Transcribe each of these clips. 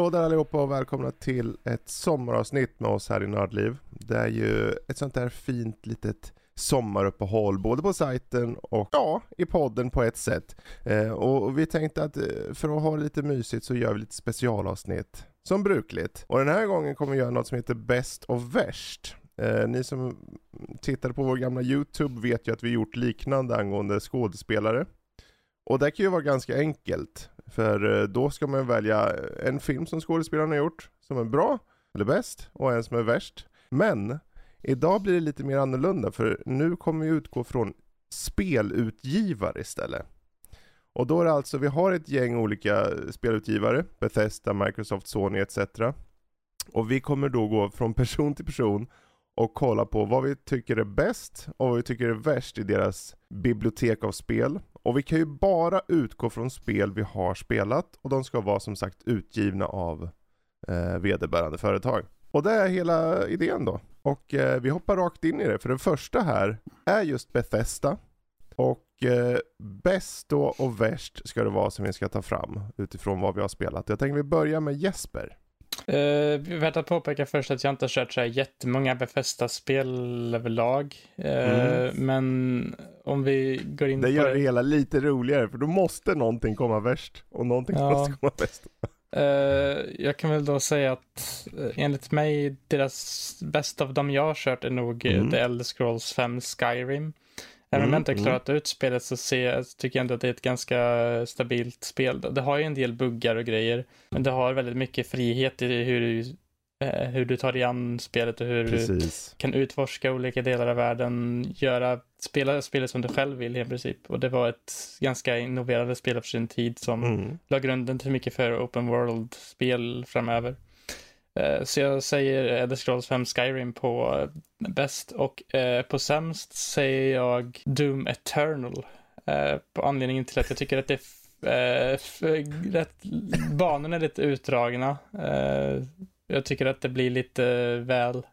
Hallå där allihopa och välkomna till ett sommaravsnitt med oss här i Nördliv. Det är ju ett sånt där fint litet sommaruppehåll både på sajten och ja, i podden på ett sätt. Eh, och vi tänkte att eh, för att ha det lite mysigt så gör vi lite specialavsnitt som brukligt. Och den här gången kommer vi göra något som heter Bäst och Värst. Eh, ni som tittade på vår gamla YouTube vet ju att vi gjort liknande angående skådespelare. Och det kan ju vara ganska enkelt. För eh, då ska man välja en film som skådespelaren har gjort, som är bra, eller bäst, och en som är värst. Men idag blir det lite mer annorlunda, för nu kommer vi utgå från spelutgivare istället. Och då är det alltså, vi har ett gäng olika spelutgivare, Bethesda, Microsoft, Sony etc. Och vi kommer då gå från person till person och kolla på vad vi tycker är bäst och vad vi tycker är värst i deras bibliotek av spel. Och vi kan ju bara utgå från spel vi har spelat och de ska vara som sagt utgivna av eh, vederbörande företag. Och det är hela idén då. Och eh, vi hoppar rakt in i det, för den första här är just Bethesda. Och eh, bäst då och värst ska det vara som vi ska ta fram utifrån vad vi har spelat. Jag tänker vi börjar med Jesper. Uh, värt att påpeka först att jag inte har kört så här jättemånga Befästa-spel överlag. Uh, mm. Men om vi går in det på... gör det hela lite roligare, för då måste någonting komma värst och någonting ja. måste komma bäst. Uh, jag kan väl då säga att uh, enligt mig, deras bästa av dem jag har kört är nog mm. The Elder Scrolls 5 Skyrim. Även jag inte har mm, klarat mm. ut spelet så ser, tycker jag ändå att det är ett ganska stabilt spel. Det har ju en del buggar och grejer, men det har väldigt mycket frihet i hur du, eh, hur du tar dig an spelet och hur Precis. du kan utforska olika delar av världen, göra, spela spelet som du själv vill i princip. Och det var ett ganska innoverande spel för sin tid som mm. la grunden till mycket för open world-spel framöver. Eh, så jag säger Elder Scrolls 5 Skyrim på bäst och eh, på sämst säger jag Doom Eternal. Eh, på anledningen till att jag tycker att det är rätt, banorna är lite utdragna. Jag tycker att det blir lite väl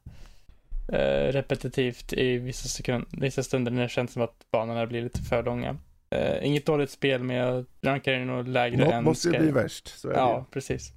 repetitivt i vissa, sekund, vissa stunder när det känns som att banorna blir lite för långa. inget dåligt spel men jag rankar det nog lägre Något än... måste ju bli värst, så är Ja, det. precis.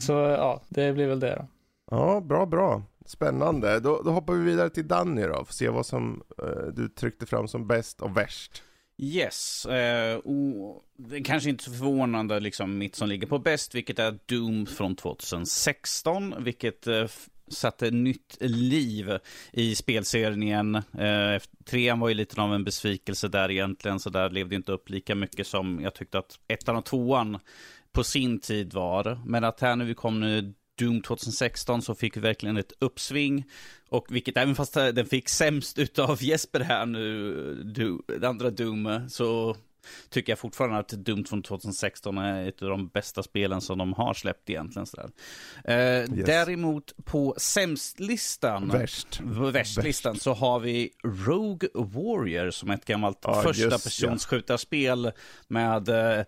Så ja, det blir väl det då. Ja, bra, bra. Spännande. Då, då hoppar vi vidare till Danny då, för att se vad som eh, du tryckte fram som bäst och värst. Yes, eh, och det är kanske inte så förvånande liksom mitt som ligger på bäst, vilket är Doom från 2016, vilket eh, satte nytt liv i spelserien igen. Eh, trean var ju lite av en besvikelse där egentligen, så där levde inte upp lika mycket som jag tyckte att ettan och tvåan på sin tid var. Men att här när vi kom nu Doom 2016 så fick vi verkligen ett uppsving. Och vilket även fast den fick sämst utav Jesper här nu, det andra Doom, så tycker jag fortfarande att Doom från 2016 är ett av de bästa spelen som de har släppt egentligen. Sådär. Eh, yes. Däremot på sämstlistan, Värst. västlistan, så har vi Rogue Warrior som är ett gammalt ah, första persons skjutarspel med eh,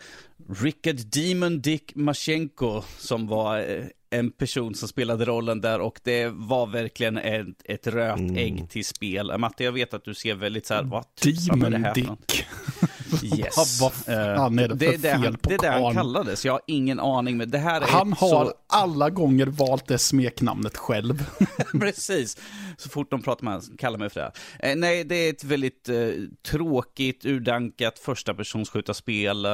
Rickard Demon Dick Mashenko som var eh, en person som spelade rollen där och det var verkligen ett, ett rött mm. ägg till spel. Matte, jag vet att du ser väldigt så här, vad Demon det här Dick. Yes. vad fan är det för det, det, fel på Det är det han kallades, jag har ingen aning. Men det här är han har så... alla gånger valt det smeknamnet själv. Precis, så fort de pratar med honom kallar mig för det. Eh, nej, det är ett väldigt eh, tråkigt, urdankat första personsskjutarspel.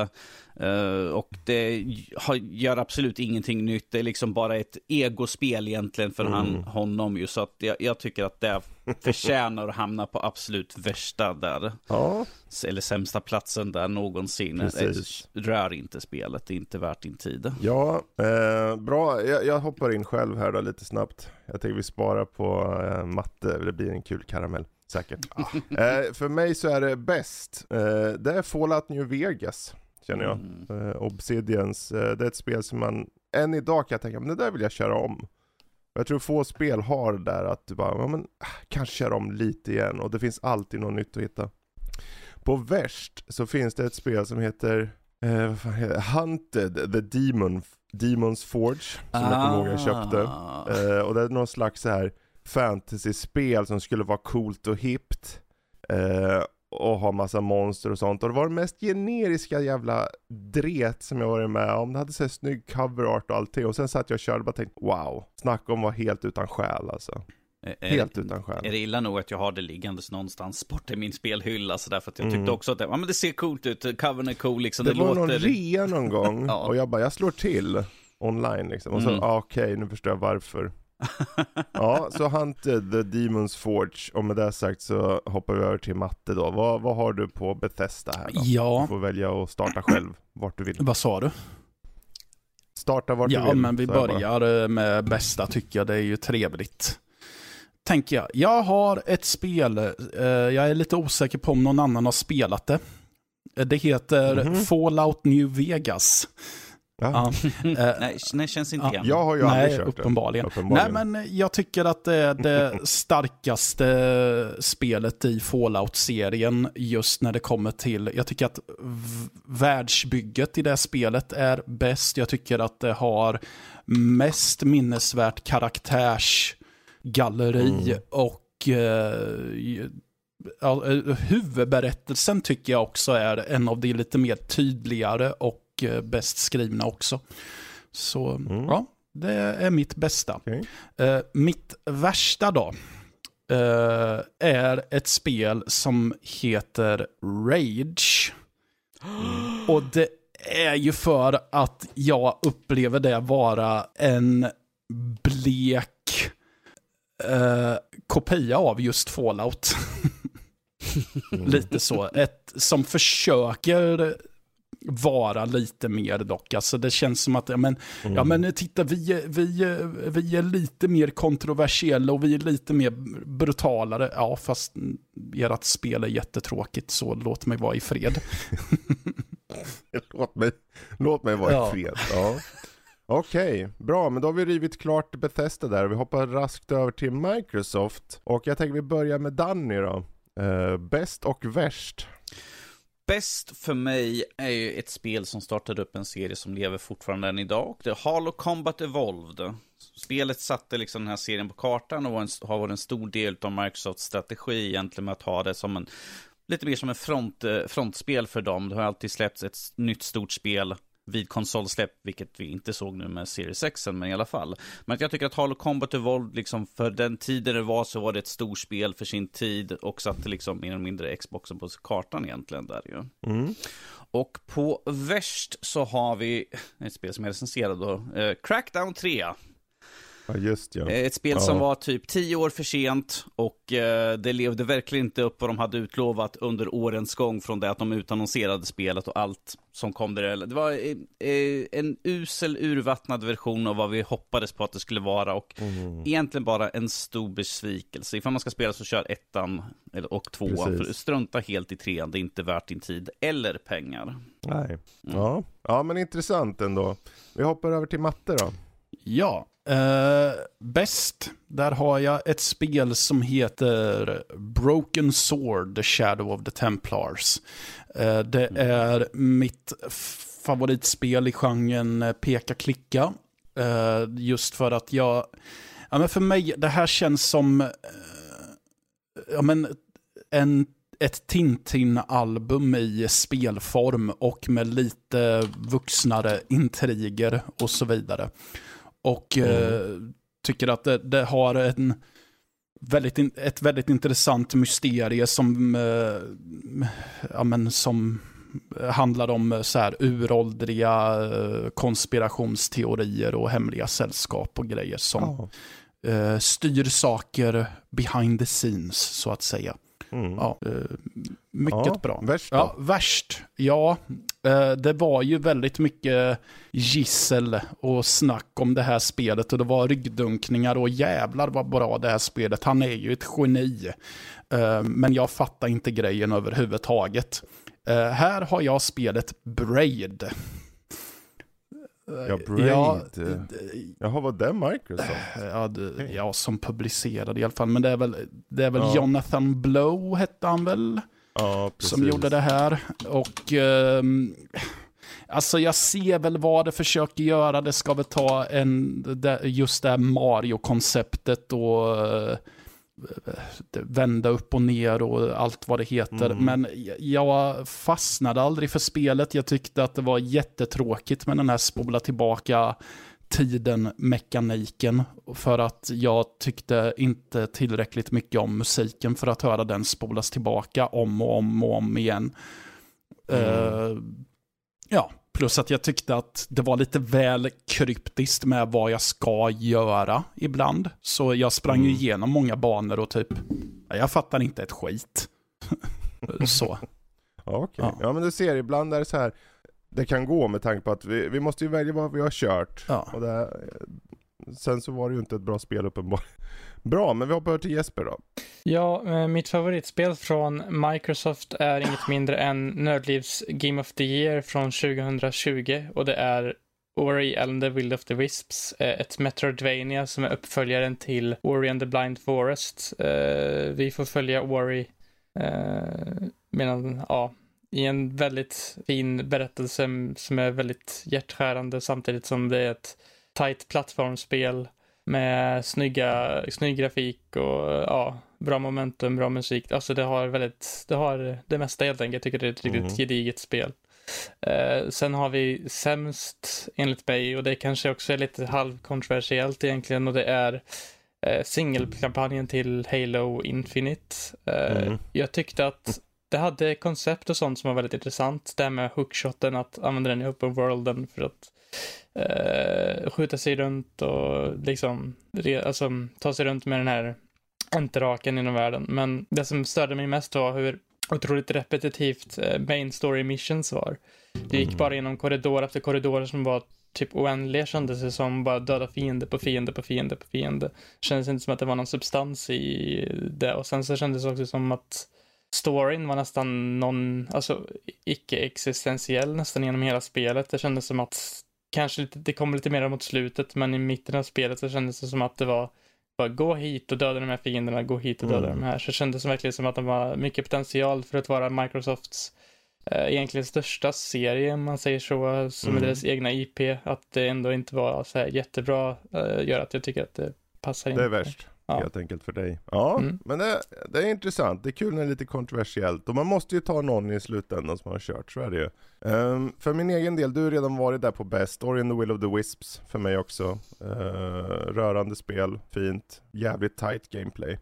Uh, och det har, gör absolut ingenting nytt. Det är liksom bara ett egospel egentligen för mm. han, honom ju. Så att jag, jag, tycker att det förtjänar att hamna på absolut värsta där. Ja. Eller sämsta platsen där någonsin. Precis. Rör inte spelet, det är inte värt din tid. Ja, eh, bra. Jag, jag, hoppar in själv här då lite snabbt. Jag tänker vi sparar på eh, matte, det blir en kul karamell. Säkert. eh, för mig så är det bäst. Eh, det är Fallout New Vegas känner jag. Mm. Uh, Obsidians, uh, det är ett spel som man än idag kan jag tänka, men det där vill jag köra om. Jag tror få spel har det där att du bara, ja, men ah, kanske köra om lite igen och det finns alltid något nytt att hitta. På värst så finns det ett spel som heter, eh, vad fan heter det? Hunted the Demon, Demons Forge, som ah. jag kommer ihåg jag köpte. Eh, och det är någon slags så här fantasy-spel som skulle vara coolt och hippt. Eh, och ha massa monster och sånt. Och det var det mest generiska jävla dret som jag varit med om. Det hade så snygg cover art och allting. Och sen satt jag och körde och bara tänkte wow, snacka om att vara helt utan själ alltså. Helt utan själ. Är det illa nog att jag har det liggandes någonstans bort i min spelhylla så därför att jag tyckte mm. också att det, ja, men det ser coolt ut, covern är cool liksom. Det, det var låter... någon rea någon gång ja. och jag bara, jag slår till online liksom. Och så, mm. ah, okej, okay, nu förstår jag varför. Ja, så Hunted, The Demons Forge. Och med det sagt så hoppar vi över till matte då. Vad, vad har du på Bethesda här då? Ja. Du får välja att starta själv, vart du vill. Vad sa du? Starta vart ja, du vill. Ja, men vi börjar eh, med bästa tycker jag. Det är ju trevligt. Tänker jag. Jag har ett spel, eh, jag är lite osäker på om någon annan har spelat det. Det heter mm -hmm. Fallout New Vegas. Ja. ja. nej, nej, känns inte igen. Jag har ju nej, aldrig kört uppenbarligen. det. Uppenbarligen. Nej, men jag tycker att det är det starkaste spelet i Fallout-serien just när det kommer till, jag tycker att världsbygget i det spelet är bäst. Jag tycker att det har mest minnesvärt karaktärsgalleri mm. och eh, huvudberättelsen tycker jag också är en av de lite mer tydligare och Eh, bäst skrivna också. Så mm. ja, det är mitt bästa. Okay. Uh, mitt värsta då uh, är ett spel som heter Rage. Mm. Och det är ju för att jag upplever det vara en blek uh, kopia av just Fallout. mm. Lite så. Ett som försöker vara lite mer dock. Alltså det känns som att, ja men, mm. ja, men titta, vi, vi, vi är lite mer kontroversiella och vi är lite mer brutalare. Ja, fast ert spel är jättetråkigt, så låt mig vara i fred. låt, mig, låt mig vara ja. i fred, ja. Okej, okay, bra, men då har vi rivit klart Bethesda där. Vi hoppar raskt över till Microsoft. Och jag tänker vi börjar med Danny då. Uh, bäst och värst. Bäst för mig är ju ett spel som startade upp en serie som lever fortfarande än idag. Det är Halo Combat Evolved. Spelet satte liksom den här serien på kartan och har varit en stor del av Microsofts strategi egentligen med att ha det som en lite mer som en front, eh, frontspel för dem. Det har alltid släppts ett nytt stort spel vid konsolsläpp, vilket vi inte såg nu med Series X, men i alla fall. Men jag tycker att Halo Combat Evolved, liksom för den tiden det var så var det ett stort spel för sin tid och satte liksom mer eller mindre Xboxen på kartan egentligen där ju. Mm. Och på värst så har vi ett spel som är recenserat då, eh, Crackdown 3. Ja, just ja. Ett spel ja. som var typ tio år för sent och eh, det levde verkligen inte upp vad de hade utlovat under årens gång från det att de utannonserade spelet och allt som kom där. Det var eh, en usel, urvattnad version av vad vi hoppades på att det skulle vara och mm. egentligen bara en stor besvikelse. Ifall man ska spela så kör ettan och tvåan, för strunta helt i trean, det är inte värt din tid eller pengar. Nej, mm. ja. ja men intressant ändå. Vi hoppar över till matte då. Ja, Uh, bäst, där har jag ett spel som heter Broken Sword, The Shadow of the Templars. Uh, det mm. är mitt favoritspel i genren peka-klicka. Uh, just för att jag, ja men för mig, det här känns som, ja men en ett Tintin-album i spelform och med lite vuxnare intriger och så vidare. Och mm. eh, tycker att det, det, har en väldigt, ett väldigt intressant mysterie som, eh, ja, men som handlar om eh, så här uråldriga konspirationsteorier och hemliga sällskap och grejer som oh. styr saker behind the scenes så att säga. Mm. Ja, eh, mycket ja, bra. Värst Ja, värst. Ja, eh, det var ju väldigt mycket gissel och snack om det här spelet och det var ryggdunkningar och jävlar vad bra det här spelet. Han är ju ett geni. Eh, men jag fattar inte grejen överhuvudtaget. Här har jag spelet Braid. Ja, Braid. Ja, Jaha, var det Microsoft? Ja, det, ja, som publicerade i alla fall. Men det är väl, det är väl ja. Jonathan Blow, hette han väl? Ja, precis. Som gjorde det här. Och... Eh, Alltså jag ser väl vad det försöker göra. Det ska väl ta en, just det här Mario-konceptet och vända upp och ner och allt vad det heter. Mm. Men jag fastnade aldrig för spelet. Jag tyckte att det var jättetråkigt med den här spola tillbaka tiden-mekaniken. För att jag tyckte inte tillräckligt mycket om musiken för att höra den spolas tillbaka om och om och om igen. Mm. Uh, ja, plus att jag tyckte att det var lite väl kryptiskt med vad jag ska göra ibland. Så jag sprang mm. igenom många banor och typ, jag fattar inte ett skit. så. Okej, okay. ja. ja men du ser, ibland är det så här, det kan gå med tanke på att vi, vi måste ju välja vad vi har kört. Ja. Och det, sen så var det ju inte ett bra spel uppenbarligen. Bra, men vi hoppar till Jesper då. Ja, eh, mitt favoritspel från Microsoft är inget mindre än Nördlivs Game of the Year från 2020 och det är Ori and the Will of the Wisps, eh, ett Metroidvania som är uppföljaren till Ori and the Blind Forest. Eh, vi får följa Ori medan, ja, i en väldigt fin berättelse som är väldigt hjärtskärande samtidigt som det är ett tight plattformsspel med snygga, snygg grafik och ja, bra momentum, bra musik. Alltså det har väldigt, det har det mesta helt enkelt. Jag tycker det är ett riktigt mm. gediget spel. Eh, sen har vi sämst enligt mig och det kanske också är lite halvkontroversiellt egentligen och det är eh, singelkampanjen till Halo Infinite. Eh, mm. Jag tyckte att det hade koncept och sånt som var väldigt intressant. Det här med hookshoten, att använda den i open worlden för att eh, skjuta sig runt och liksom alltså, ta sig runt med den här enterraken inom världen. Men det som störde mig mest var hur otroligt repetitivt eh, main story missions var. Det gick bara genom korridor efter korridor som var typ oändliga kändes det som. Bara döda fiende på fiende på fiende på fiende. Kändes inte som att det var någon substans i det. Och sen så kändes det också som att storyn var nästan någon, alltså icke-existentiell nästan genom hela spelet. Det kändes som att kanske lite, det kom lite mer mot slutet, men i mitten av spelet så kändes det som att det var bara gå hit och döda de här fienderna, gå hit och döda mm. de här. Så det kändes verkligen som att de var mycket potential för att vara Microsofts eh, egentligen största serie, om man säger så, som mm. är deras egna IP. Att det ändå inte var så här jättebra, eh, gör att jag tycker att det passar in. Det är värst ja. helt enkelt för dig. Ja, mm. men det, det, är intressant. Det är kul när det är lite kontroversiellt. Och man måste ju ta någon i slutändan som har kört, så är det ju. Um, för min egen del, du har redan varit där på bäst. Story in the Will of the Wisps för mig också. Uh, rörande spel, fint, jävligt tight gameplay.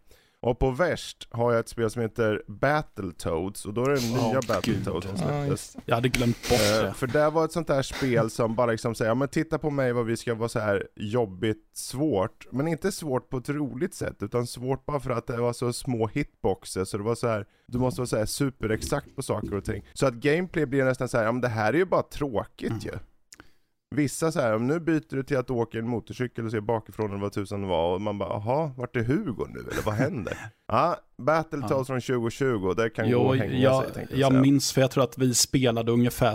Och på värst har jag ett spel som heter Battletoads och då är det oh, nya Battletoads som släpptes. Jag hade glömt bort det. Uh, för det var ett sånt där spel som bara liksom säger, ja men titta på mig vad vi ska vara så här jobbigt svårt. Men inte svårt på ett roligt sätt, utan svårt bara för att det var så små hitboxer så det var så här, du måste vara så här superexakt på saker och ting. Så att gameplay blir nästan så här, ja men det här är ju bara tråkigt mm. ju. Vissa så här, om nu byter du till att åker en motorcykel och ser bakifrån eller vad tusan det var och man bara, jaha, vart är Hugo nu eller vad händer? ja, Battletoads från 2020, det kan jo, gå och hänga jag, sig. Jag, jag minns, för jag tror att vi spelade ungefär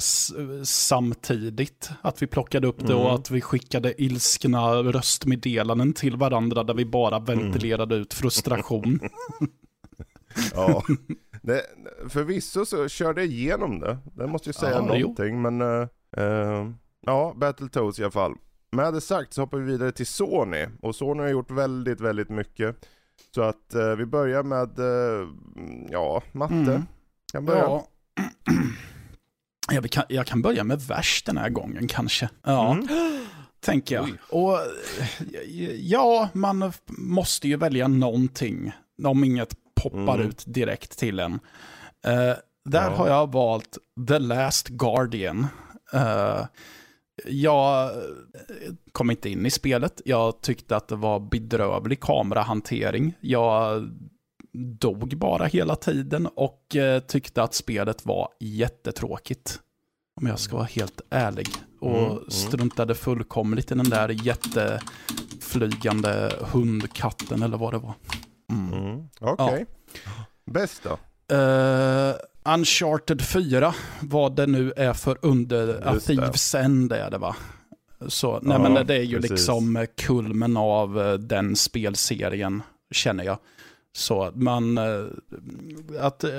samtidigt. Att vi plockade upp det mm. och att vi skickade ilskna röstmeddelanden till varandra där vi bara mm. ventilerade mm. ut frustration. ja, det, förvisso så körde jag igenom det. Det måste ju säga ja, någonting, jo. men... Uh, Ja, Battletoads i alla fall. Med det sagt så hoppar vi vidare till Sony. Och Sony har gjort väldigt, väldigt mycket. Så att eh, vi börjar med, eh, ja, matte. Mm. Kan börja. Ja. Jag kan, jag kan börja med värst den här gången kanske. Ja, mm. tänker jag. Oj. Och ja, man måste ju välja någonting om inget poppar mm. ut direkt till en. Uh, där ja. har jag valt The Last Guardian. Uh, jag eh, kom inte in i spelet. Jag tyckte att det var bedrövlig kamerahantering. Jag dog bara hela tiden och eh, tyckte att spelet var jättetråkigt. Om jag ska vara helt ärlig. Och mm, mm. struntade fullkomligt i den där jätteflygande hundkatten eller vad det var. Mm. mm Okej. Okay. Ja. Bäst då? Uh, Uncharted 4, vad det nu är för under, a Thieves End är det va? Så, nej ja, men det är ju precis. liksom kulmen av eh, den spelserien, känner jag. Så man, eh, att, eh,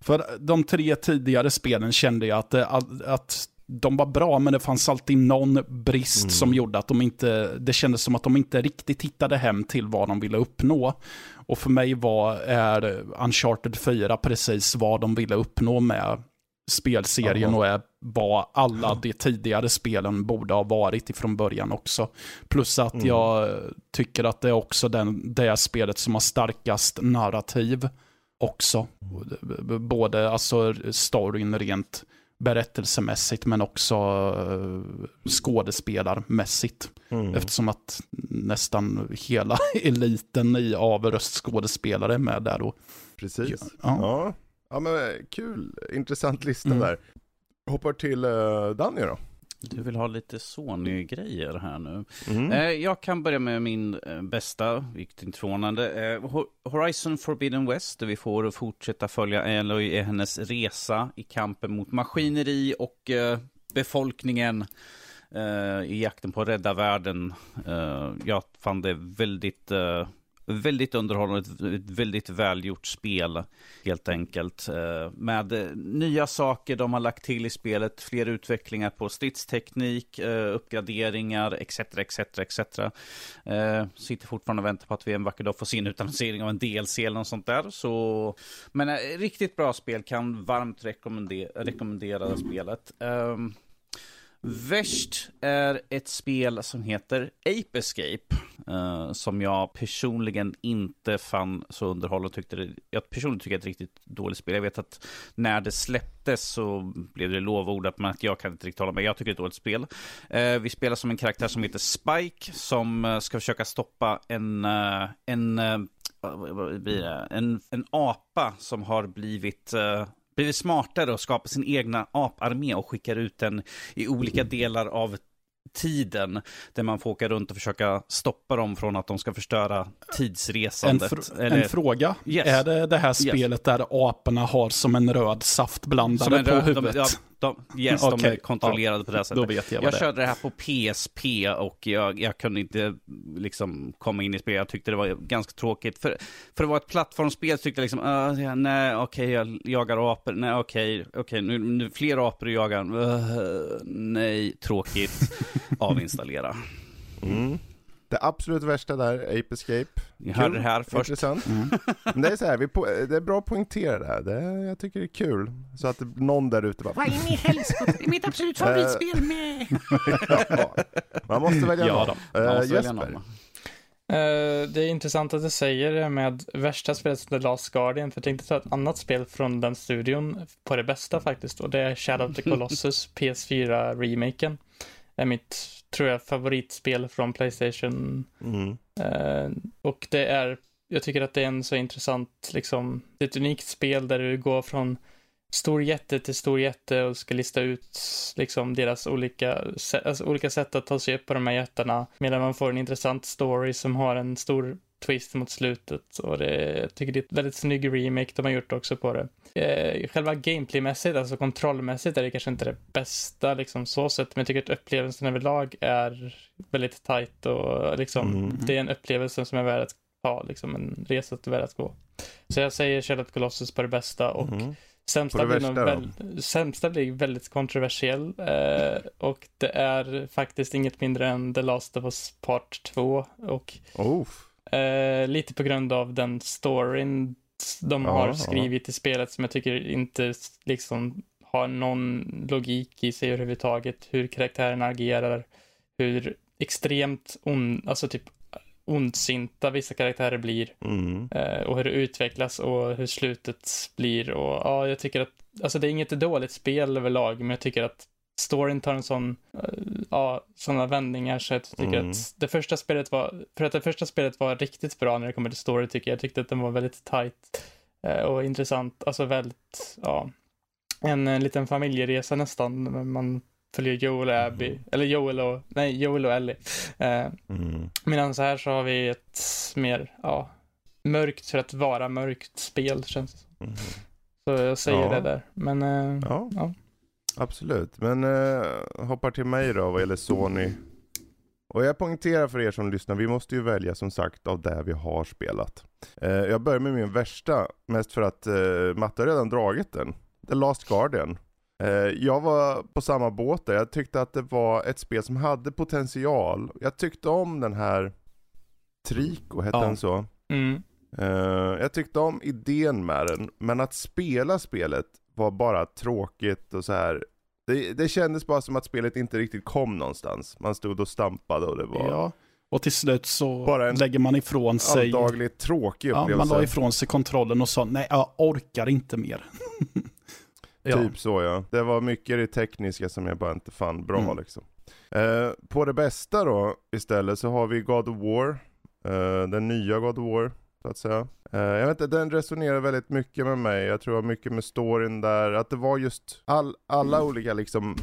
för de tre tidigare spelen kände jag att, att, att de var bra, men det fanns alltid någon brist mm. som gjorde att de inte, det kändes som att de inte riktigt hittade hem till vad de ville uppnå. Och för mig var, är Uncharted 4 precis vad de ville uppnå med spelserien och är vad alla de tidigare spelen borde ha varit ifrån början också. Plus att mm. jag tycker att det är också den, det spelet som har starkast narrativ också. Både alltså storyn rent berättelsemässigt men också uh, skådespelarmässigt. Mm. Eftersom att nästan hela eliten i av röstskådespelare är med där. Och, Precis. Ja. ja. Ja men eh, kul, intressant lista mm. där. Hoppar till uh, Danny då. Du vill ha lite Sony-grejer här nu. Mm. Eh, jag kan börja med min eh, bästa, vilket inte förvånande. Eh, Horizon Forbidden West, där vi får fortsätta följa Aloy i hennes resa i kampen mot maskineri och eh, befolkningen eh, i jakten på att rädda världen. Eh, jag fann det väldigt väldigt underhållande, ett, väldigt välgjort spel helt enkelt. Eh, med eh, nya saker de har lagt till i spelet, fler utvecklingar på stridsteknik, eh, uppgraderingar, etc. etc, etc. Sitter fortfarande och väntar på att vi en vacker dag får se en utannonsering av en DLC eller något sånt där. Så, men riktigt bra spel, kan varmt rekommendera, rekommendera spelet. Ehm, Värst är ett spel som heter Ape Escape. Uh, som jag personligen inte fann så underhållande. Tyckte det, jag personligen tycker det är ett riktigt dåligt spel. Jag vet att när det släpptes så blev det lovordat, men att jag kan inte riktigt hålla med. Jag tycker det är ett dåligt spel. Uh, vi spelar som en karaktär som heter Spike, som uh, ska försöka stoppa en, en vad blir det? En, en apa som har blivit blivit smartare och skapat sin egna aparmé och skickar ut den i olika delar av tiden där man får åka runt och försöka stoppa dem från att de ska förstöra tidsresandet. En, fr Eller... en fråga. Yes. Är det det här spelet yes. där aporna har som en röd saftblandare på huvudet? De, ja, de, yes, okay. de är kontrollerade ja, på det sättet. Då vet jag jag det. körde det här på PSP och jag, jag kunde inte liksom komma in i spelet. Jag tyckte det var ganska tråkigt. För, för att vara ett plattformsspel tyckte jag liksom, uh, ja, nej okej okay, jag jagar apor, nej okej, okay, okej nu, nu fler apor att jaga, uh, nej tråkigt, avinstallera. Mm. Det absolut värsta där, Ape Escape. Ni hörde det här först. Intressant. Mm. Men det är så här, vi det är bra att poängtera det här. Det, jag tycker det är kul. Så att någon där ute bara... Vad är min helskott? Det är mitt absolut favoritspel med! ja, man måste välja ja, någon. Uh, Jesper. Någon. Uh, det är intressant att du säger det med värsta spelet som The Last Guardian, för jag tänkte ta ett annat spel från den studion på det bästa faktiskt, och det är Shadow of the Colossus PS4-remaken. Är mitt tror jag, favoritspel från Playstation. Mm. Uh, och det är, jag tycker att det är en så intressant, liksom, det är ett unikt spel där du går från stor jätte till stor jätte och ska lista ut liksom deras olika, alltså, olika sätt att ta sig upp på de här jättarna. Medan man får en intressant story som har en stor twist mot slutet. Och det, jag tycker det är ett väldigt snygg remake de har gjort också på det. Eh, själva gameplaymässigt, alltså kontrollmässigt är det kanske inte det bästa liksom så sett, men jag tycker att upplevelsen överlag är väldigt tight och liksom mm. det är en upplevelse som är värd att ha, liksom en resa till värd att gå. Så jag säger Shadow Colossus på det bästa och mm. Sämsta blir, väl, sämsta blir väldigt kontroversiell eh, och det är faktiskt inget mindre än The Last of Us Part 2 och oh. Eh, lite på grund av den storyn de ja, har skrivit ja. i spelet som jag tycker inte liksom har någon logik i sig överhuvudtaget. Hur karaktärerna agerar, hur extremt on, alltså typ ondsinta vissa karaktärer blir mm. eh, och hur det utvecklas och hur slutet blir och ja, jag tycker att alltså det är inget dåligt spel överlag, men jag tycker att storyn tar en sån, eh, ja, sådana vändningar så jag tycker mm. att det första spelet var, för att det första spelet var riktigt bra när det kommer till story tycker jag. Jag tyckte att den var väldigt tight eh, och intressant, alltså väldigt, ja, en, en liten familjeresa nästan. Man följer Joel och Abby, mm. eller Joel och, nej, Joel och Ellie. Eh, mm. Medan så här så har vi ett mer, ja, mörkt för att vara mörkt spel känns det som. Mm. Så jag säger ja. det där. Men, eh, ja. ja. Absolut, men eh, hoppar till mig då vad gäller Sony. Och jag poängterar för er som lyssnar, vi måste ju välja som sagt av det vi har spelat. Eh, jag börjar med min värsta, mest för att eh, Matte har redan dragit den. The Last Guardian. Eh, jag var på samma båt där. Jag tyckte att det var ett spel som hade potential. Jag tyckte om den här Trico, hette Ja. den så? Mm. Eh, jag tyckte om idén med den, men att spela spelet var bara tråkigt och så här. Det, det kändes bara som att spelet inte riktigt kom någonstans. Man stod och stampade och det var Ja. Och till slut så Bara en lägger man ifrån sig... alldagligt tråkig Ja, man upplevelse. la ifrån sig kontrollen och sa nej, jag orkar inte mer. ja. Typ så ja. Det var mycket i det tekniska som jag bara inte fann bra Mm. liksom. Eh, på det bästa då istället så har vi God of War. Eh, den nya God of War så att säga. Eh, jag vet inte, den resonerar väldigt mycket med mig. Jag tror det var mycket med storyn där. Att det var just all, alla olika liksom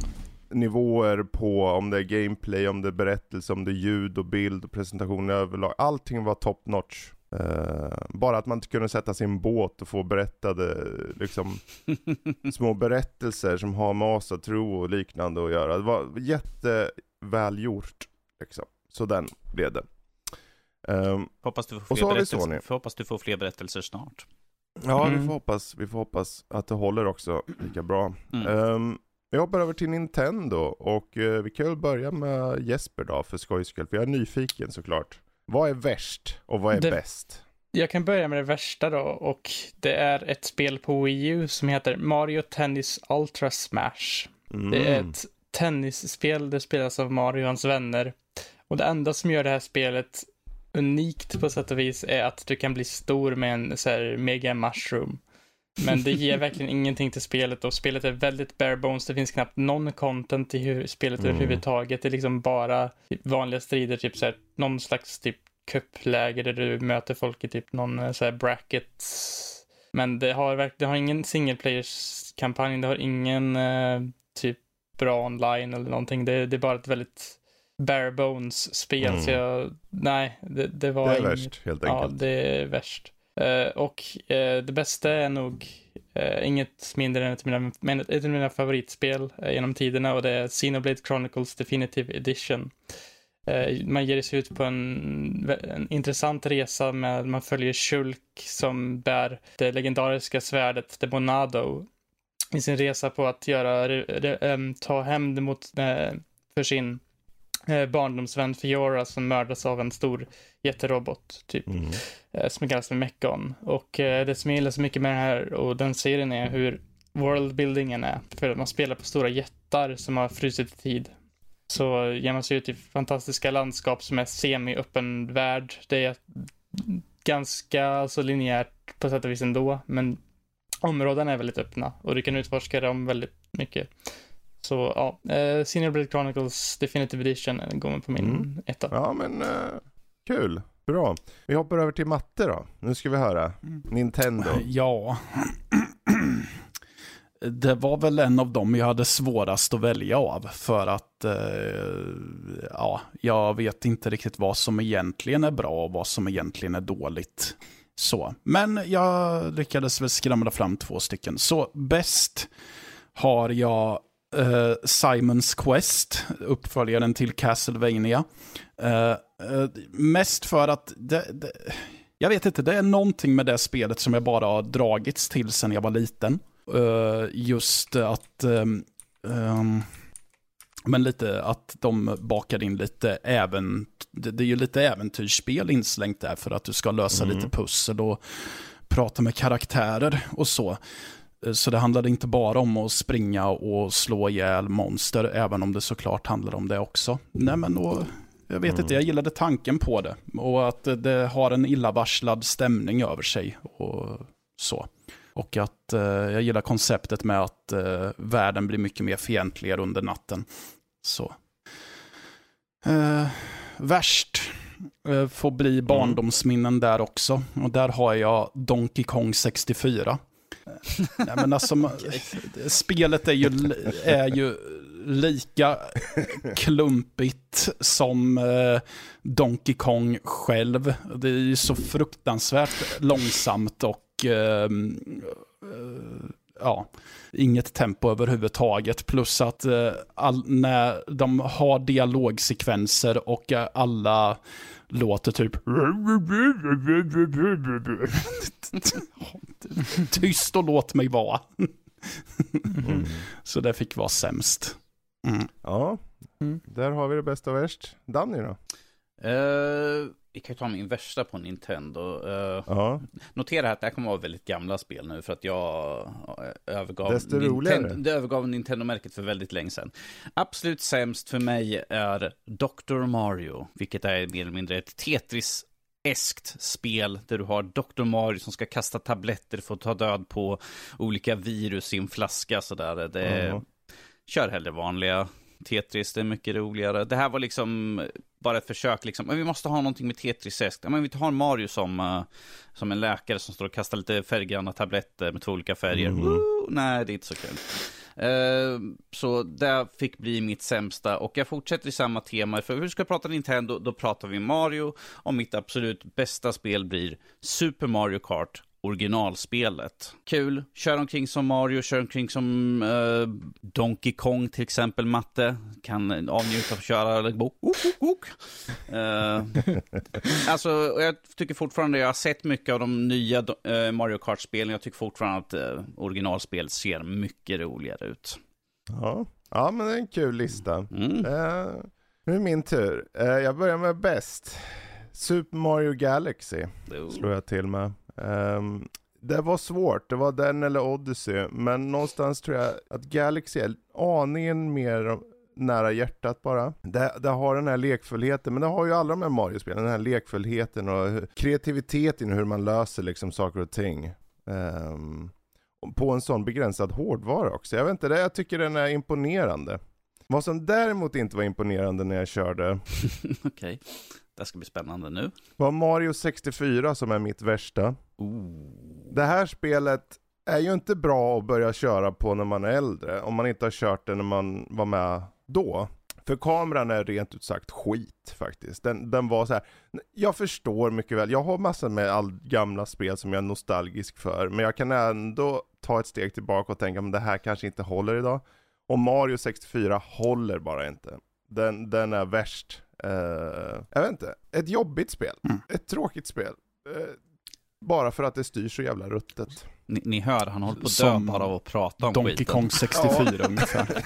nivåer på om det är gameplay, om det är berättelse, om det är ljud och bild och presentation överlag. Allting var top notch. Eh, bara att man inte kunde sätta sin båt och få berättade liksom små berättelser som har med asa tro och liknande att göra. Det var jättevälgjort. Liksom. Så den blev det. Ehm, Hoppas du får Och fler så har vi hoppas du får fler berättelser snart. ja, vi Mm. får, hoppas, vi får hoppas att det håller också lika bra. Mm. Ehm, vi hoppar över till Nintendo och eh, vi kan väl börja med Jesper då för skojs skull. För jag är nyfiken såklart. Vad är värst och vad är Det- bäst? Jag kan börja med det värsta då och det är ett spel på Wii U som heter Mario Tennis Ultra Smash. Mm. Det är ett tennisspel, det spelas av Mario och hans vänner. Och det enda som gör det här spelet unikt på sätt och vis är att du kan bli stor med en så här mega mushroom. Men det ger verkligen ingenting till spelet och spelet är väldigt bare bones. Det finns knappt någon content i hur spelet Mm. överhuvudtaget. Det är liksom bara vanliga strider, typ så här, någon slags typ cup-läge där du möter folk i typ någon eh, så här bracket. Men det har det har ingen single players-kampanj, det har ingen eh, typ bra online eller någonting. Det, det är bara ett väldigt bare bones-spel. Mm. Så jag, nej, det, det var Det är inget- värst helt Ja, enkelt. det är värst. Eh, och eh, det bästa är nog eh, inget mindre än ett av mina, men ett av mina favoritspel genom tiderna och det är Xenoblade Chronicles Definitive Edition. Man ger sig ut på en, en intressant resa med, man följer Shulk som bär det legendariska svärdet Demonado i sin resa på att göra, re, re, em, ta hämnd mot, för sin eh, barndomsvän Fiora som mördas av en stor jätterobot, typ Mm. eh, som kallas för Mekon. Och eh, det som jag gillar så mycket med den här och den serien är hur worldbuildingen är. För att man spelar på stora jättar som har frusit i tid. Så ger man sig ut i fantastiska landskap som är semi-öppen värld. Det är ganska alltså, linjärt på sätt och vis ändå, men områdena är väldigt öppna och du kan utforska dem väldigt mycket. Så ja, eh, Senior Blade Chronicles Definitive Edition eh, går man på min Mm. etta. Ja men eh, kul, bra. Vi hoppar över till matte då. Nu ska vi höra. Mm. Nintendo. Ja. Det var väl en av dem jag hade svårast att välja av. För att, eh, ja, jag vet inte riktigt vad som egentligen är bra och vad som egentligen är dåligt. Så, men jag lyckades väl skramla fram två stycken. Så bäst har jag eh, Simons Quest, uppföljaren till Castlevania. Eh, eh, mest för att det, det, jag vet inte, det är någonting med det spelet som jag bara har dragits till sen jag var liten. Eh, just att, ehm, men lite att de bakade in lite även, det, det är ju lite äventyrsspel inslängt där för att du ska lösa Mm. lite pussel och prata med karaktärer och så. Så det handlade inte bara om att springa och slå ihjäl monster, även om det såklart handlar om det också. Nej men och, jag vet inte, jag gillade tanken på det. Och att det- har en illavarslad stämning över sig och så. Och att eh, jag gillar konceptet med att eh, världen blir mycket mer fientligare under natten. Så. Eh, värst eh, får bli barndomsminnen där också. Och där har jag Donkey Kong 64. Nej, men alltså, ma- spelet är ju, är ju lika klumpigt som eh, Donkey Kong själv. Det är ju så fruktansvärt långsamt och eh, eh, ja, inget tempo överhuvudtaget. Plus att eh, all, när de har dialogsekvenser och eh, alla låter typ Tyst och låt mig vara. Mm. Så det fick vara sämst. Mm. Ja, Mm. där har vi det bästa och värst. Danny då? Uh, vi kan ju ta min värsta på Nintendo. Eh, Ja, notera att det här kommer att vara väldigt gamla spel nu för att jag eh, övergav, Desto det övergav Nintendo-märket för väldigt länge sedan. Absolut sämst för mig är Dr. Mario, vilket är mer eller mindre ett Tetris eskt spel där du har Dr. Mario som ska kasta tabletter för att ta död på olika virus i en flaska sådär. Det är, Ja. Kör hellre vanliga Tetris, det är mycket roligare. Det här var liksom bara ett försök, liksom. men vi måste ha någonting med Tetris ja, men Vi har Mario som, eh, som en läkare som står och kastar lite färggranna tabletter med två olika färger. Mm. Woo! Nej, det är inte så kul. Eh, så det fick bli mitt sämsta och jag fortsätter i samma tema. För hur ska jag prata Nintendo, då pratar vi Mario och mitt absolut bästa spel blir Super Mario Kart originalspelet. Kul, kör omkring som Mario, kör omkring som eh, Donkey Kong till exempel, matte. Kan avnjuta av att köra eller bo. Ok, ok. Eh, alltså, jag tycker fortfarande, jag har sett mycket av de nya eh, Mario Kart-spelen, jag tycker fortfarande att eh, originalspel ser mycket roligare ut. ja. ja men det är en kul lista. Mm. Eh, nu är min tur. Eh, jag börjar med bäst. Super Mario Galaxy slår jag till med. Ehm, det var svårt, det var den eller Odyssey, men någonstans tror jag att Galaxy är aningen mer nära hjärtat bara. Det, det har den här lekfullheten, men det har ju alla de här Mario-spelen, den här lekfullheten och kreativiteten i hur man löser liksom saker och ting. Och på en sån begränsad hårdvara också. Jag vet inte, det, jag tycker den är imponerande. Vad som däremot inte var imponerande när jag körde Okej, det ska bli spännande nu. var Mario 64 som är mitt värsta. Det här spelet är ju inte bra att börja köra på när man är äldre, om man inte har kört det när man var med då. För kameran är rent ut sagt skit faktiskt. Den, den var så här. jag förstår mycket väl, jag har massor med all gamla spel som jag är nostalgisk för, men jag kan ändå ta ett steg tillbaka och tänka, men det här kanske inte håller idag. Och Mario 64 håller bara inte. Den, den är värst. Eh, jag vet inte, ett jobbigt spel. Mm. Ett tråkigt spel. Eh, bara för att det styr så jävla ruttet. Ni, ni hör, han håller på att dö bara av att prata om Donkey skiten. Kong 64 ungefär.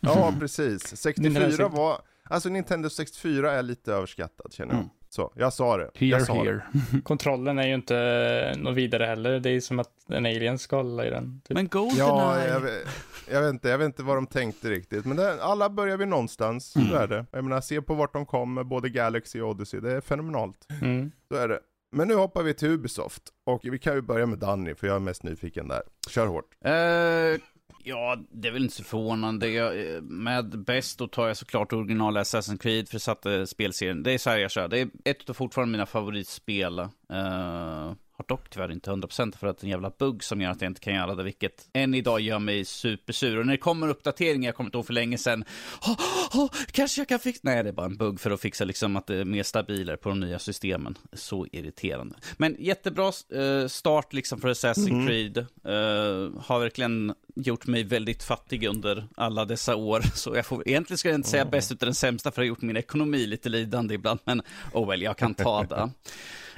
Ja, precis. Den 64 här- var... Alltså Nintendo 64 är lite överskattad känner jag. Mm. Så, jag sa det. Here, jag sa det. here. Kontrollen är ju inte något vidare heller. Det är som att en alien ska hålla i den. Typ. Men Ja, Goldeneye! jag vet, jag, vet inte, jag vet inte vad de tänkte riktigt. Men det, alla börjar vi någonstans, så Mm. är det. Jag menar, se på vart de kommer, både Galaxy och Odyssey. Det är fenomenalt. Mm. Så är det. Men nu hoppar vi till Ubisoft. Och vi kan ju börja med Danny, för jag är mest nyfiken där. Kör hårt. Uh... ja, det är väl inte så förvånande. Jag, eh, med bäst då tar jag såklart original Assassin's Creed för satte spelserien. Det är så här jag kör. Det är ett av fortfarande mina favoritspel. Uh, har dock tyvärr inte 100% för att en jävla bugg som gör att jag inte kan göra det, vilket än idag gör mig supersur. Och när det kommer uppdateringar, jag kommer inte ihåg för länge sedan, oh, oh, kanske jag kan fixa... Nej, det är bara en bugg för att fixa liksom att det är mer stabilare på de nya systemen. Så irriterande. Men jättebra eh, start liksom för Assassin's Creed. Eh, har verkligen gjort mig väldigt fattig under alla dessa år. Så jag får, egentligen ska jag inte säga bäst utan den sämsta för att ha gjort min ekonomi lite lidande ibland. Men oh well, jag kan ta det.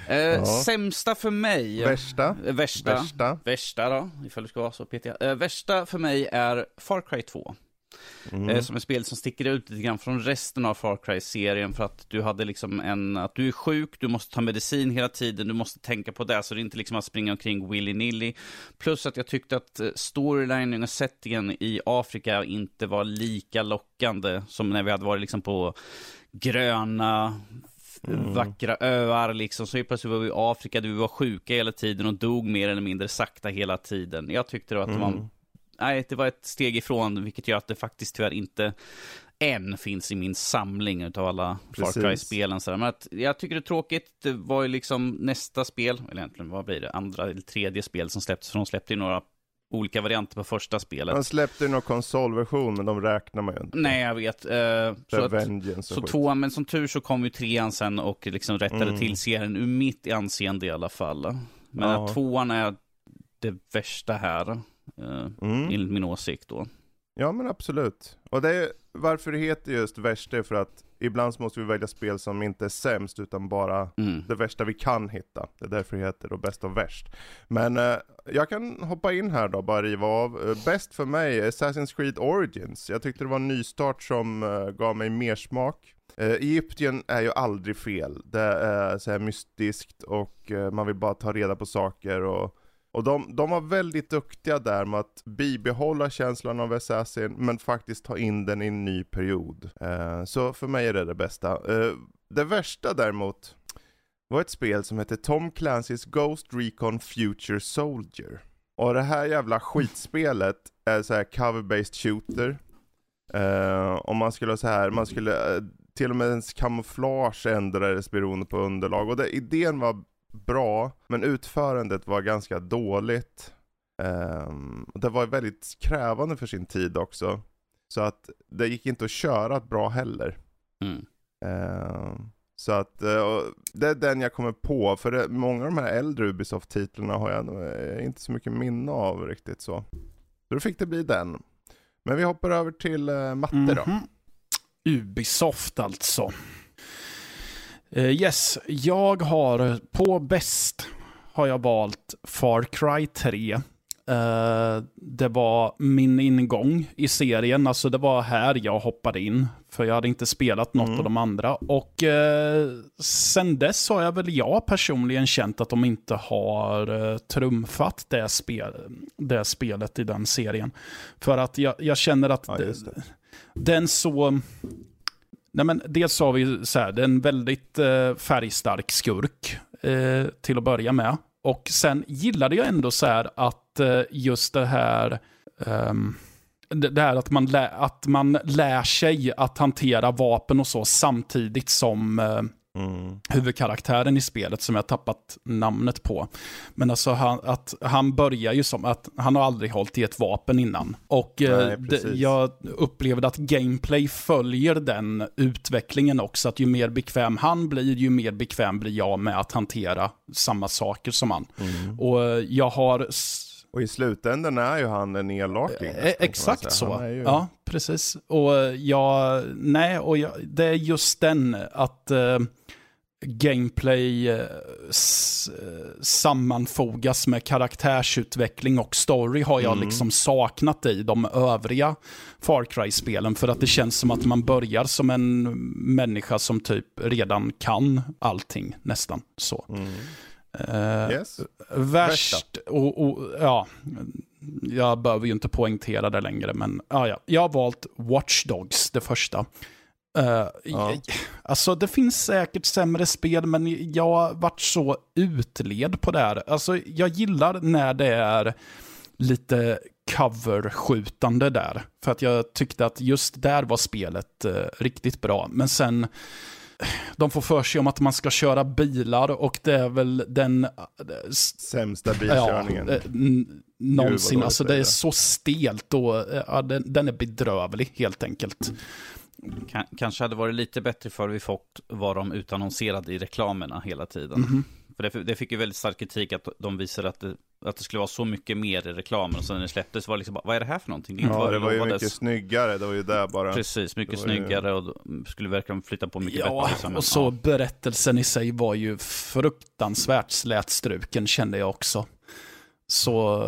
Eh, Sämsta för mig. Värsta? Värsta. Värsta? Värsta då, ifall du ska vara så petiga. Eh, värsta för mig är Far Cry 2. Mm. Eh, som ett spel som sticker ut lite grann från resten av Far Cry-serien för att du hade liksom en, att du är sjuk, du måste ta medicin hela tiden, du måste tänka på det, så det är inte liksom att springa omkring willy-nilly. Plus att jag tyckte att eh, storylining och settingen i Afrika inte var lika lockande som när vi hade varit liksom på gröna, Mm. vackra öar liksom. Så helt plötsligt var vi i Afrika där vi var sjuka hela tiden och dog mer eller mindre sakta hela tiden. Jag tyckte då att det var Mm. nej, det var ett steg ifrån, vilket gör att det faktiskt tyvärr inte än finns i min samling av alla Far Precis. Cry-spelen. Så där. Men att, jag tycker det är tråkigt, det var ju liksom nästa spel, eller egentligen vad blir det, andra eller tredje spel som släpptes, för de släppte ju några olika varianter på första spelet. Han släppte ju någon konsolversion, men de räknar man ju inte. Nej, jag vet. eh, så att, så tvåan, men som tur så kom ju trean sen och liksom rättade Mm. till serien ur mitt anseende i alla fall. Men Ja. att tvåan är det värsta här, eh, Mm. enligt min åsikt då. Ja men absolut. Och det är, varför det heter just värst är för att ibland så måste vi välja spel som inte är sämst utan bara Mm. det värsta vi kan hitta. Det är därför det heter då bäst av värst. Men eh, jag kan hoppa in här då, bara riva av. Eh, bäst för mig är Assassin's Creed Origins. Jag tyckte det var en nystart som eh, gav mig mer smak. Eh, Egypten är ju aldrig fel. Det är så här mystiskt och eh, man vill bara ta reda på saker och och de, de var väldigt duktiga där med att bibehålla känslan av Assassin men faktiskt ta in den i en ny period. Eh, så för mig är det det bästa. Eh, det värsta däremot var ett spel som hette Tom Clancy's Ghost Recon Future Soldier. Och det här jävla skitspelet är så här cover-based shooter. Eh, och man skulle så här, man skulle eh, till och med ens kamouflage ändrades beroende på underlag. Och det, idén var bra, men utförandet var ganska dåligt. Och det var väldigt krävande för sin tid också. Så att det gick inte att köra bra heller. Mm. Ehm, så att eh, det är den jag kommer på, för det, många av de här äldre Ubisoft-titlarna har jag eh, inte så mycket minne av riktigt så. Så då fick det bli den. Men vi hoppar över till uh, matte då. Mhm. Ubisoft alltså. Eh, yes, jag har på bäst har jag valt Far Cry 3. Eh, det var min ingång i serien, alltså det var här jag hoppade in. För jag hade inte spelat något Mm. av de andra. Och eh, sen dess har jag väl jag personligen känt att de inte har eh, trumfat det, spel, det spelet i den serien. För att jag, jag känner att Ja, den så... Nej men dels har vi så här, det är en väldigt eh, färgstark skurk eh, till att börja med. Och sen gillade jag ändå så här att eh, just det här... Ehm, det det här att man, lä, att man lär sig att hantera vapen och så samtidigt som eh, Mm. huvudkaraktären i spelet som jag tappat namnet på. Men alltså han, att han börjar ju som att han har aldrig hållit i ett vapen innan. Och eh, Nej, det, jag upplevde att gameplay följer den utvecklingen också. Att ju mer bekväm han blir, ju mer bekväm blir jag med att hantera samma saker som han. Mm. Och eh, jag har... Och i slutändan är ju han en elaking. Eh, Exakt så. Ju- Ja, precis. Och jag, nej, och jag, det är just den att eh, gameplay eh, eh, sammanfogas med karaktärsutveckling och story har jag Mm. liksom saknat i de övriga Far Cry-spelen. För att det känns som att man börjar som en människa som typ redan kan allting, nästan så. Mm. Eh, Yes. Värst, och, och ja, jag behöver ju inte poängtera det längre, men ja, ja. jag har valt Watch Dogs, det första. Eh, Ja. Alltså det finns säkert sämre spel, men jag har varit så utled på det här. Alltså jag gillar när det är lite coverskjutande där. För att jag tyckte att just där var spelet eh, riktigt bra. Men sen, de får för sig om att man ska köra bilar och det är väl den eh, Sämsta bilkörningen. Ja, eh, någonsin. Alltså är det är så stelt och eh, den, den är bedrövlig helt enkelt. Kan, kanske hade varit lite bättre för vi fått vad de utannonserade i reklamerna hela tiden. Mhm. För det, det fick ju väldigt stark kritik att de visade att det, att det skulle vara så mycket mer i reklamen. Och så när det släpptes var det liksom bara, vad är det här för någonting? Det Ja, det var ju lovades. mycket snyggare, det var ju där bara. Precis, mycket var ju- snyggare och skulle verkligen flytta på mycket Ja, bättre. liksom. och så Ja. berättelsen i sig var ju fruktansvärt slätstruken kände jag också. Så,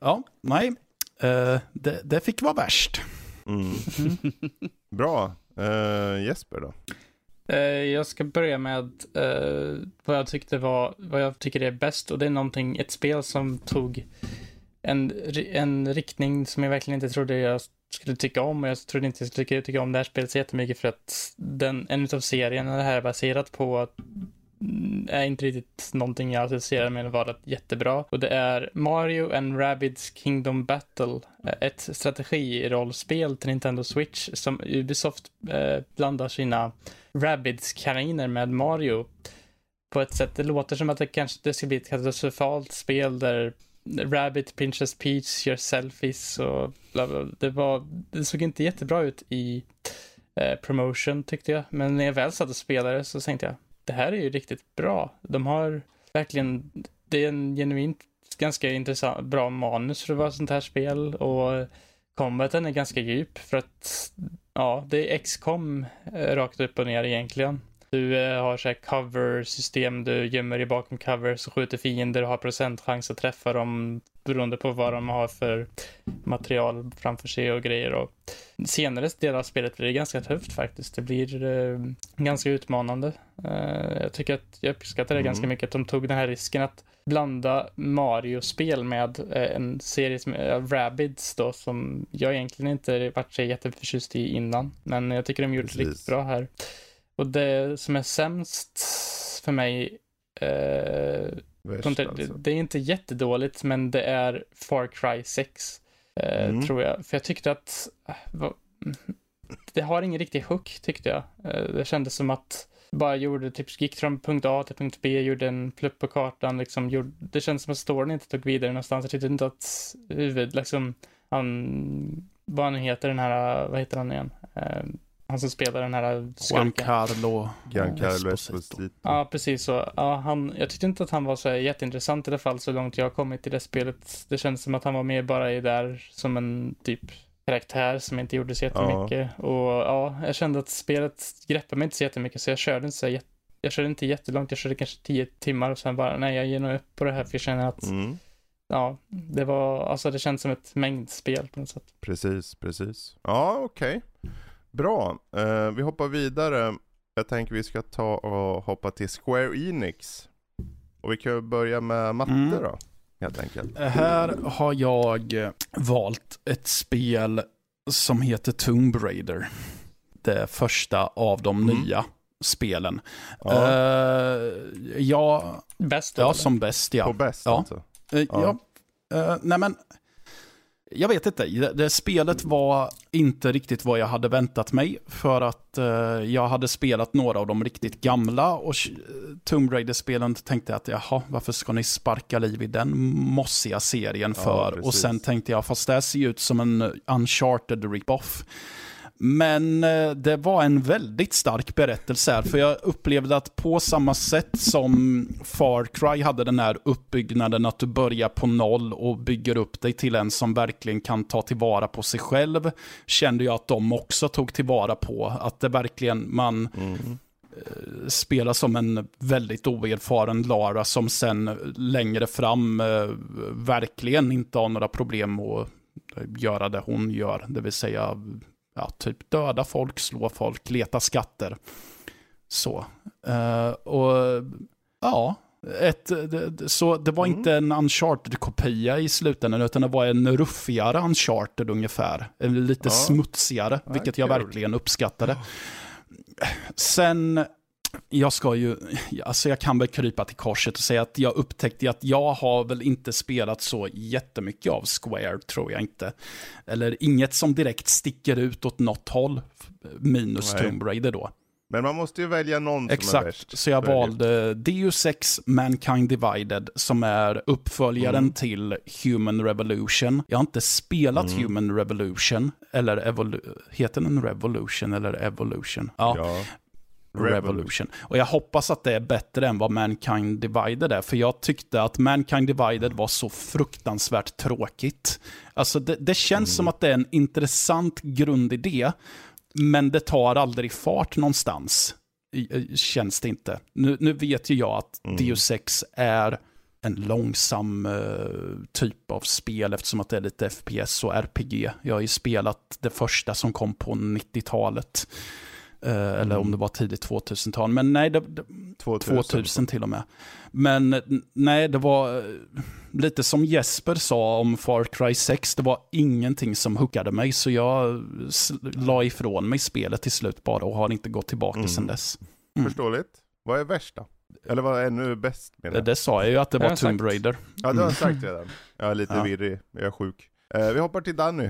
ja, nej. Eh, det, det fick vara värst. Mm. Bra. Uh, Jesper då? Uh, Jag ska börja med uh, vad jag tyckte var, vad jag tycker är bäst och det är någonting, ett spel som tog en, en riktning som jag verkligen inte trodde jag skulle tycka om och jag trodde inte jag skulle tycka, tycka om det här spelet så jättemycket för att den, en av serierna det här är baserat på Mm, är inte riktigt någonting jag associerar med att vara jättebra. Och det är Mario and Rabbids Kingdom Battle. Eh, ett strategirollspel till Nintendo Switch som Ubisoft eh, blandar sina Rabbids kaniner med Mario på ett sätt. Det låter som att det kanske det ska bli ett katastrofalt spel där Rabbit, Princess Peach gör selfies och bla bla. Det, var, det såg inte jättebra ut i eh, promotion tyckte jag. Men när jag väl satt och spelade så tänkte jag, det här är ju riktigt bra. De har verkligen, det är en genuint ganska intressant, bra manus för att vara ett sånt här spel och combaten är ganska djup för att ja, det är X-com eh, rakt upp och ner egentligen. Du eh, har så här cover-system, du gömmer dig bakom covers och skjuter fiender och har procentchans att träffa dem beroende på vad de har för material framför sig och grejer. Och senare del av spelet blir det ganska tufft faktiskt. Det blir eh, ganska utmanande. Eh, jag tycker att jag uppskattar det Mm. ganska mycket att de tog den här risken att blanda Mario-spel med eh, en serie som är Rabbids då som jag egentligen inte varit så jätteförtjust i innan. Men jag tycker de gjorde det riktigt bra här. Och det som är sämst för mig eh, Värst, inte, alltså. det, är inte jättedåligt, men det är Far Cry 6. Eh, Mm. Tror jag. För jag tyckte att... eh, vad- det har ingen riktig hook, tyckte jag. Eh, det kändes som att bara gjorde, typ gick från punkt A till punkt B, gjorde en plupp på kartan, liksom. Gjorde, det kändes som att storyn inte tog vidare någonstans. Jag tyckte inte att huvud, liksom, han, vad han heter, den här, vad heter han igen? Eh, han som spelar den här skurken. Carlo. Giancarlo Esposito. Ja, precis så. Ja, han, jag tyckte inte att han var så jätteintressant i alla fall så långt jag har kommit i det spelet. Det känns som att han var mer bara i där som en typ karaktär som inte gjorde så jättemycket. Och ja, jag kände att spelet greppade mig inte så jättemycket så jag körde inte så jät- jag körde inte jättelångt, jag körde kanske tio timmar och sen bara nej, jag ger nog upp på det här för jag känner att Mm. ja, det var, alltså det känns som ett mängdspel på något sätt. Precis, precis. Ja, okej. Bra. Eh, vi hoppar vidare. Jag tänker vi ska ta och hoppa till Square Enix. Och vi kan börja med matte Mm. då, helt enkelt. Här har jag eh, valt ett spel som heter Tomb Raider. Det första av de Mm. nya spelen. Ja, Eh, ja, Bäst ja, som bäst ja. på bäst ja. alltså. Eh, Ja. ja. eh, nej men, jag vet inte. Det, det spelet var inte riktigt vad jag hade väntat mig. För att eh, jag hade spelat några av de riktigt gamla och eh, Tomb Raider-spelen tänkte jag att jaha, varför ska ni sparka liv i den mossiga serien Ja, för? och precis. sen tänkte jag, fast det här ser ju ut som en uncharted rip-off. Men eh, det var en väldigt stark berättelse här, för jag upplevde att på samma sätt som Far Cry hade den här uppbyggnaden att du börjar på noll och bygger upp dig till en som verkligen kan ta tillvara på sig själv, kände jag att de också tog tillvara på. Att det verkligen, man Mm. spelar som en väldigt oerfaren Lara som sen längre fram eh, verkligen inte har några problem att göra det hon gör. Det vill säga ja, typ döda folk, slå folk, leta skatter. Så. Eh, och ja, ett, så det var Mm. inte en uncharted-kopia i slutändan, utan det var en ruffigare uncharted ungefär. Lite Ja. smutsigare, Ja, vilket jag kul. verkligen uppskattade. Sen, jag ska ju, alltså jag kan väl krypa till korset och säga att jag upptäckte att jag har väl inte spelat så jättemycket av Square, tror jag inte. Eller inget som direkt sticker ut åt något håll, minus Nej. Tomb Raider då. Men man måste ju välja någon som är Exakt, värst. så jag valde Deus Ex Mankind Divided som är uppföljaren Mm. till Human Revolution. Jag har inte spelat Mm. Human Revolution, eller evolu- heter den Revolution eller Evolution? Ja, Ja. Revolution. Och jag hoppas att det är bättre än vad Mankind Divided är, för jag tyckte att Mankind Divided var så fruktansvärt tråkigt. Alltså det, det känns som att det är en intressant grundidé, men det tar aldrig fart någonstans. Känns det inte. Nu, nu vet ju jag att Mm. Deus Ex är en långsam eh, typ av spel eftersom att det är lite FPS och RPG. Jag har ju spelat det första som kom på 90-talet. Eh, Eller om det var tidigt 2000-tal. Men nej, det, det, 2000. 2000 till och med. Men n- nej, det var eh, lite som Jesper sa om Far Cry 6. Det var ingenting som hookade mig, så jag la ifrån mig spelet till slut bara och har inte gått tillbaka Mm. sedan dess. Mm. Förståeligt. Vad är värst då? Eller vad är ännu bäst menar Det, det sa jag ju att det var Tomb sagt. Raider. Ja, det har jag sagt redan. Jag är lite Ja. virrig, jag är sjuk. Eh, vi hoppar till Danny,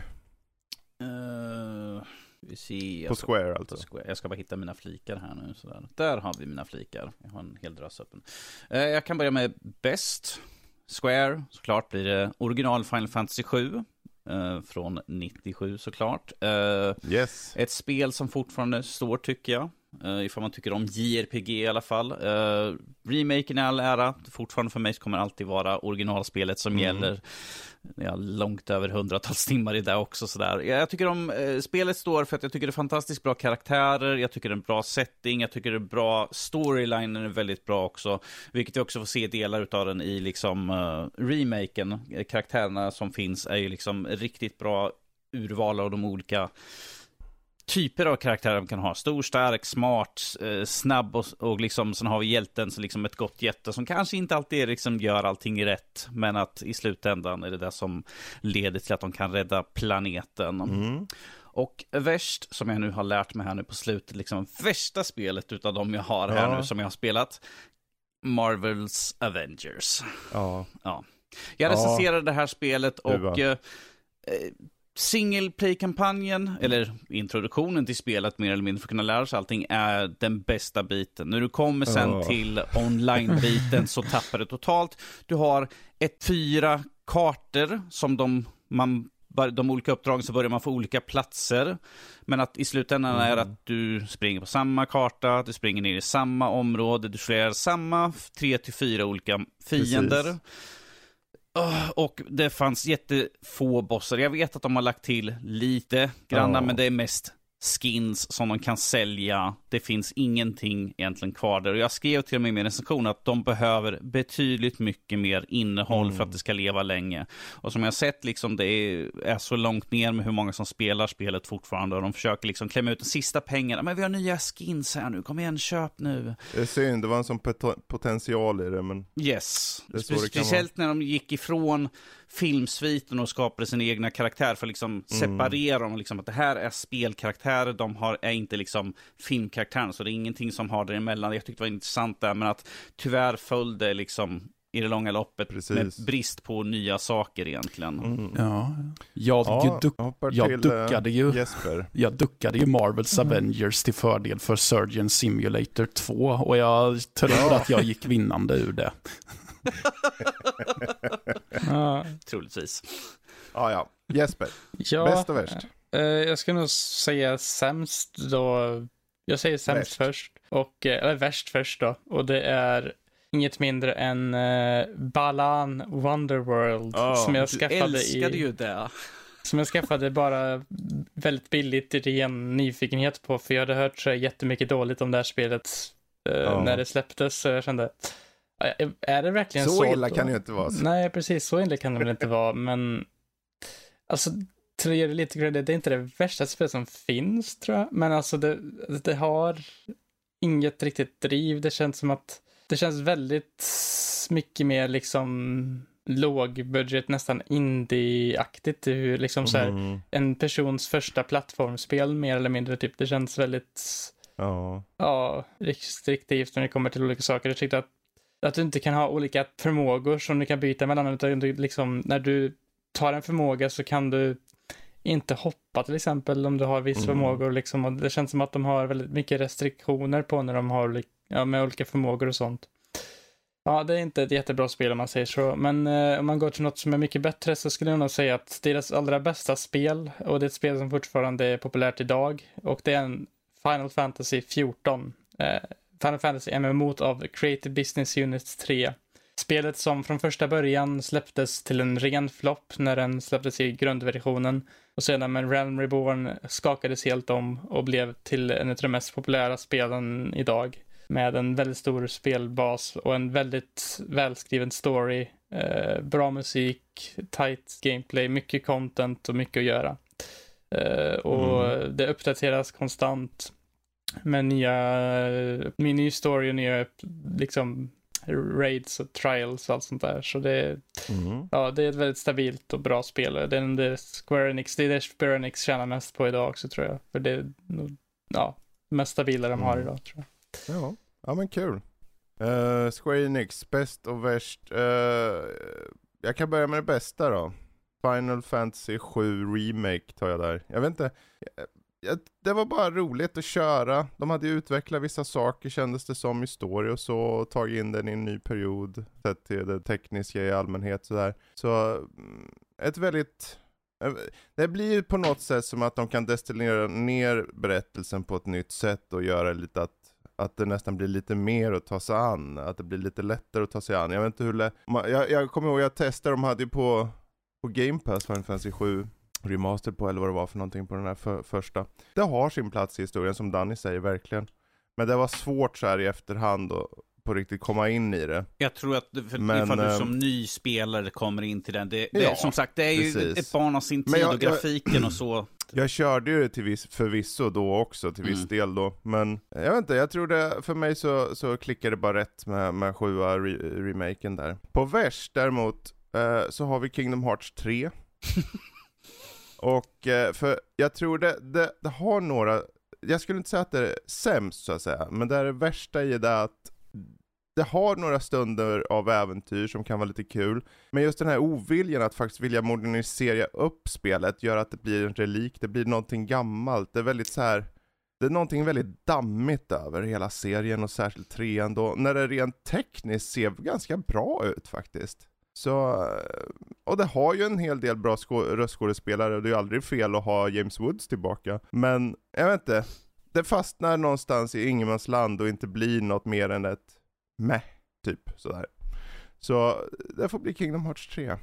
Eh, vi ser. på Square På alltså. Square. Jag ska bara hitta mina flikar här nu. Sådär. Där har vi mina flikar. Jag har en hel drös öppen. Eh, jag kan börja med Best. Square, såklart blir det original Final Fantasy 7. Eh, från 97 såklart. Eh, Yes. ett spel som fortfarande står tycker jag. Uh, ifall man tycker om JRPG i alla fall. Uh, remaken i all ära, fortfarande för mig kommer alltid vara originalspelet som mm. gäller. Jag har långt över hundratals timmar i det också. Sådär. Jag tycker om eh, spelet står för att jag tycker det är fantastiskt bra karaktärer, jag tycker det är en bra setting, jag tycker det är bra storyline är väldigt bra också. Vilket vi också får se delar av den i liksom eh, remaken. Eh, karaktärerna som finns är ju liksom riktigt bra urval av de olika typer av karaktärer de kan ha. Stor, stark, smart, eh, snabb och, och liksom, sen har vi hjälten som liksom ett gott jätte som kanske inte alltid liksom gör allting rätt, men att i slutändan är det det som leder till att de kan rädda planeten. Mm. Och värst, som jag nu har lärt mig här nu på slutet, liksom värsta spelet utav de jag har här ja. nu som jag har spelat, Marvels Avengers. Ja. ja. Jag recenserade ja. det här spelet och eh, Single play-kampanjen, eller introduktionen till spelet mer eller mindre för att kunna lära sig allting, är den bästa biten. När du kommer sen oh. till online-biten så tappar du totalt. Du har ett fyra kartor som de, man, de olika uppdragen så börjar man få olika platser. Men att i slutändan mm. är att du springer på samma karta, du springer ner i samma område, du slår samma tre till fyra olika fiender. Precis. Och det fanns jättefå bossar. Jag vet att de har lagt till lite granna, oh. men det är mest skins som de kan sälja. Det finns ingenting egentligen kvar där. Och jag skrev till och med i min recension att de behöver betydligt mycket mer innehåll mm. för att mm. det ska leva länge. Och som jag sett, liksom, det är, är, så långt ner med hur många som spelar spelet fortfarande. Och de försöker liksom klämma ut de sista pengarna. Men vi har nya skins här nu, kom igen, köp nu. Det är synd, det var en sån potential i det, men... Yes. Speciellt när de gick ifrån filmsviten och skapade sin egna karaktär för att liksom mm. separera dem. Liksom, att det här är spelkaraktärer, de har, är inte liksom filmkaraktärer, så det är ingenting som har däremellan. Jag tyckte det var intressant där, men att tyvärr föll det liksom i det långa loppet Precis. med brist på nya saker egentligen. Mm. Ja, jag, ja, duck, jag till, duckade ju eh, Jesper. Jag duckade ju Marvels mm. Avengers till fördel för Surgeon Simulator 2 och jag tror att jag gick vinnande ur det ja. Troligtvis. Ja, ja. Jesper, ja, bäst och värst? Eh, jag ska nog säga sämst då. Jag säger sämst värst. först. Och, eh, eller värst först då. Och det är inget mindre än uh, Balan Wonderworld. Oh, som jag skaffade du älskade i... ju det. Som jag skaffade bara väldigt billigt i ren nyfikenhet på. För jag hade hört så jättemycket dåligt om det här spelet uh, oh. när det släpptes. Så jag kände, är det verkligen så? Så illa kan det ju inte vara. Nej, precis. Så illa kan det väl inte vara, men alltså, till att ge det lite credit, det är inte det värsta spelet som finns, tror jag. Men alltså, det, det har inget riktigt driv. Det känns som att det känns väldigt mycket mer liksom lågbudget, nästan indie-aktigt. Hur liksom så här, mm. en persons första plattformsspel mer eller mindre. Typ. Det känns väldigt ja. Ja, restriktivt när det kommer till olika saker. Jag tyckte att att du inte kan ha olika förmågor som du kan byta mellan, utan du liksom, när du tar en förmåga så kan du inte hoppa till exempel om du har viss mm. förmågor liksom, och det känns som att de har väldigt mycket restriktioner på när de har ja, med olika förmågor och sånt. Ja, det är inte ett jättebra spel om man säger så, men eh, om man går till något som är mycket bättre så skulle jag nog säga att deras allra bästa spel, och det är ett spel som fortfarande är populärt idag, och det är en Final Fantasy 14. Eh, Final Fantasy MMO av Creative Business Unit 3. Spelet som från första början släpptes till en ren flopp när den släpptes i grundversionen och sedan med Realm Reborn skakades helt om och blev till en av de mest populära spelen idag. Med en väldigt stor spelbas och en väldigt välskriven story, eh, bra musik, tight gameplay, mycket content och mycket att göra. Eh, och mm. det uppdateras konstant med nya, med ny story och nya liksom raids och trials och allt sånt där. Så det, mm. ja, det är ett väldigt stabilt och bra spel. Det är det Square Enix, det är det Square Enix tjänar mest på idag också tror jag. För det är nog, ja, mest stabila de har mm. idag tror jag. Ja, ja men kul. Uh, Square Enix, bäst och värst. Uh, jag kan börja med det bästa då. Final Fantasy 7 Remake tar jag där. Jag vet inte, det var bara roligt att köra. De hade ju utvecklat vissa saker kändes det som i story och så, och tagit in den i en ny period, sett till det tekniska i allmänhet sådär. Så, mm, ett väldigt eh, det blir ju på något sätt som att de kan destillera ner berättelsen på ett nytt sätt och göra lite att att det nästan blir lite mer att ta sig an, att det blir lite lättare att ta sig an. Jag vet inte hur lätt, jag, jag kommer ihåg jag testade, de hade ju på, på Game Pass Final Fantasy 7 remaster på eller vad det var för någonting på den här för, första. Det har sin plats i historien som Danny säger verkligen. Men det var svårt så här i efterhand att på riktigt komma in i det. Jag tror att för, Men, ifall du som ehm, ny spelare kommer in till den, det, det ja, som sagt det är precis. ju ett barn av sin tid jag, och grafiken jag, och så. Jag körde ju det till viss, förvisso då också, till viss mm. del då. Men jag vet inte, jag tror det, för mig så, så klickade det bara rätt med, med sjua re, remaken där. På vers däremot, eh, så har vi Kingdom Hearts 3. och eh, för jag tror det, det, det har några jag skulle inte säga att det är sämst så att säga, men det är det värsta i det att det har några stunder av äventyr som kan vara lite kul, men just den här oviljan att faktiskt vilja modernisera upp spelet gör att det blir en relik, det blir någonting gammalt, det är väldigt så här det är någonting väldigt dammigt över hela serien och särskilt trean då, när det rent tekniskt ser ganska bra ut faktiskt. Så, och det har ju en hel del bra röstskådespelare och det är ju aldrig fel att ha James Woods tillbaka. Men, jag vet inte, det fastnar någonstans i ingenmansland och inte blir något mer än ett meh, typ sådär. Så det får bli Kingdom Hearts 3.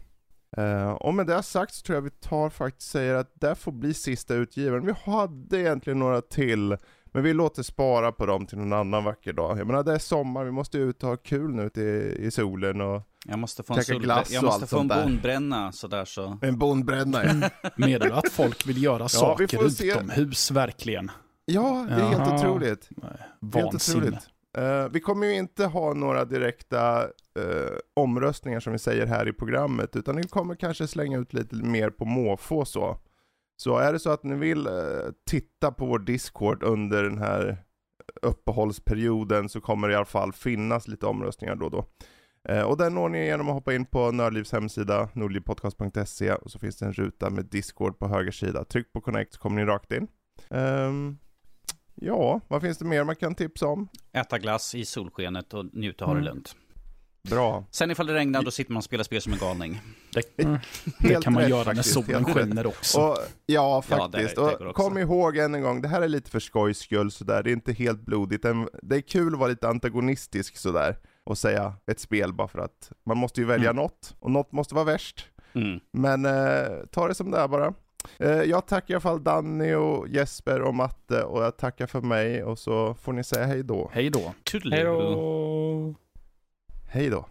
Uh, eh, och med det sagt så tror jag vi tar faktiskt säger att det får bli sista utgivaren. Vi hade egentligen några till, men vi låter spara på dem till någon annan vacker dag. Jag menar det är sommar, vi måste ut och ha kul nu ute i, i solen och jag måste få en, glass jag måste få en bondbränna sådär så. En bondbränna ja. Menar du att folk vill göra ja, saker utomhus verkligen? Ja, det är Jaha. helt otroligt. Nej, helt otroligt. Uh, vi kommer ju inte ha några direkta uh, omröstningar som vi säger här i programmet, utan vi kommer kanske slänga ut lite mer på måfå så. Så är det så att ni vill uh, titta på vår Discord under den här uppehållsperioden så kommer det i alla fall finnas lite omröstningar då och då. och den når ni genom att hoppa in på Nördlivs hemsida, nordlivpodcast.se och så finns det en ruta med Discord på höger sida. Tryck på connect så kommer ni rakt in. Um, Ja, vad finns det mer man kan tipsa om? Äta glass i solskenet och njuta och ha det mm. Bra. Sen ifall det regnar, då sitter man och spelar spel som en galning. Det, mm. det kan man rätt, göra faktiskt, när solen skiner också. Och, ja, faktiskt. Ja, och kom ihåg än en gång, det här är lite för skojs skull sådär. Det är inte helt blodigt. Det är kul att vara lite antagonistisk sådär. Och säga ett spel bara för att man måste ju välja mm. något. Och något måste vara värst. Mm. Men eh, ta det som det är bara. Eh, jag tackar i alla fall Danny och Jesper och Matte och jag tackar för mig och så får ni säga hej då. Hej då. Hej då. Hej då.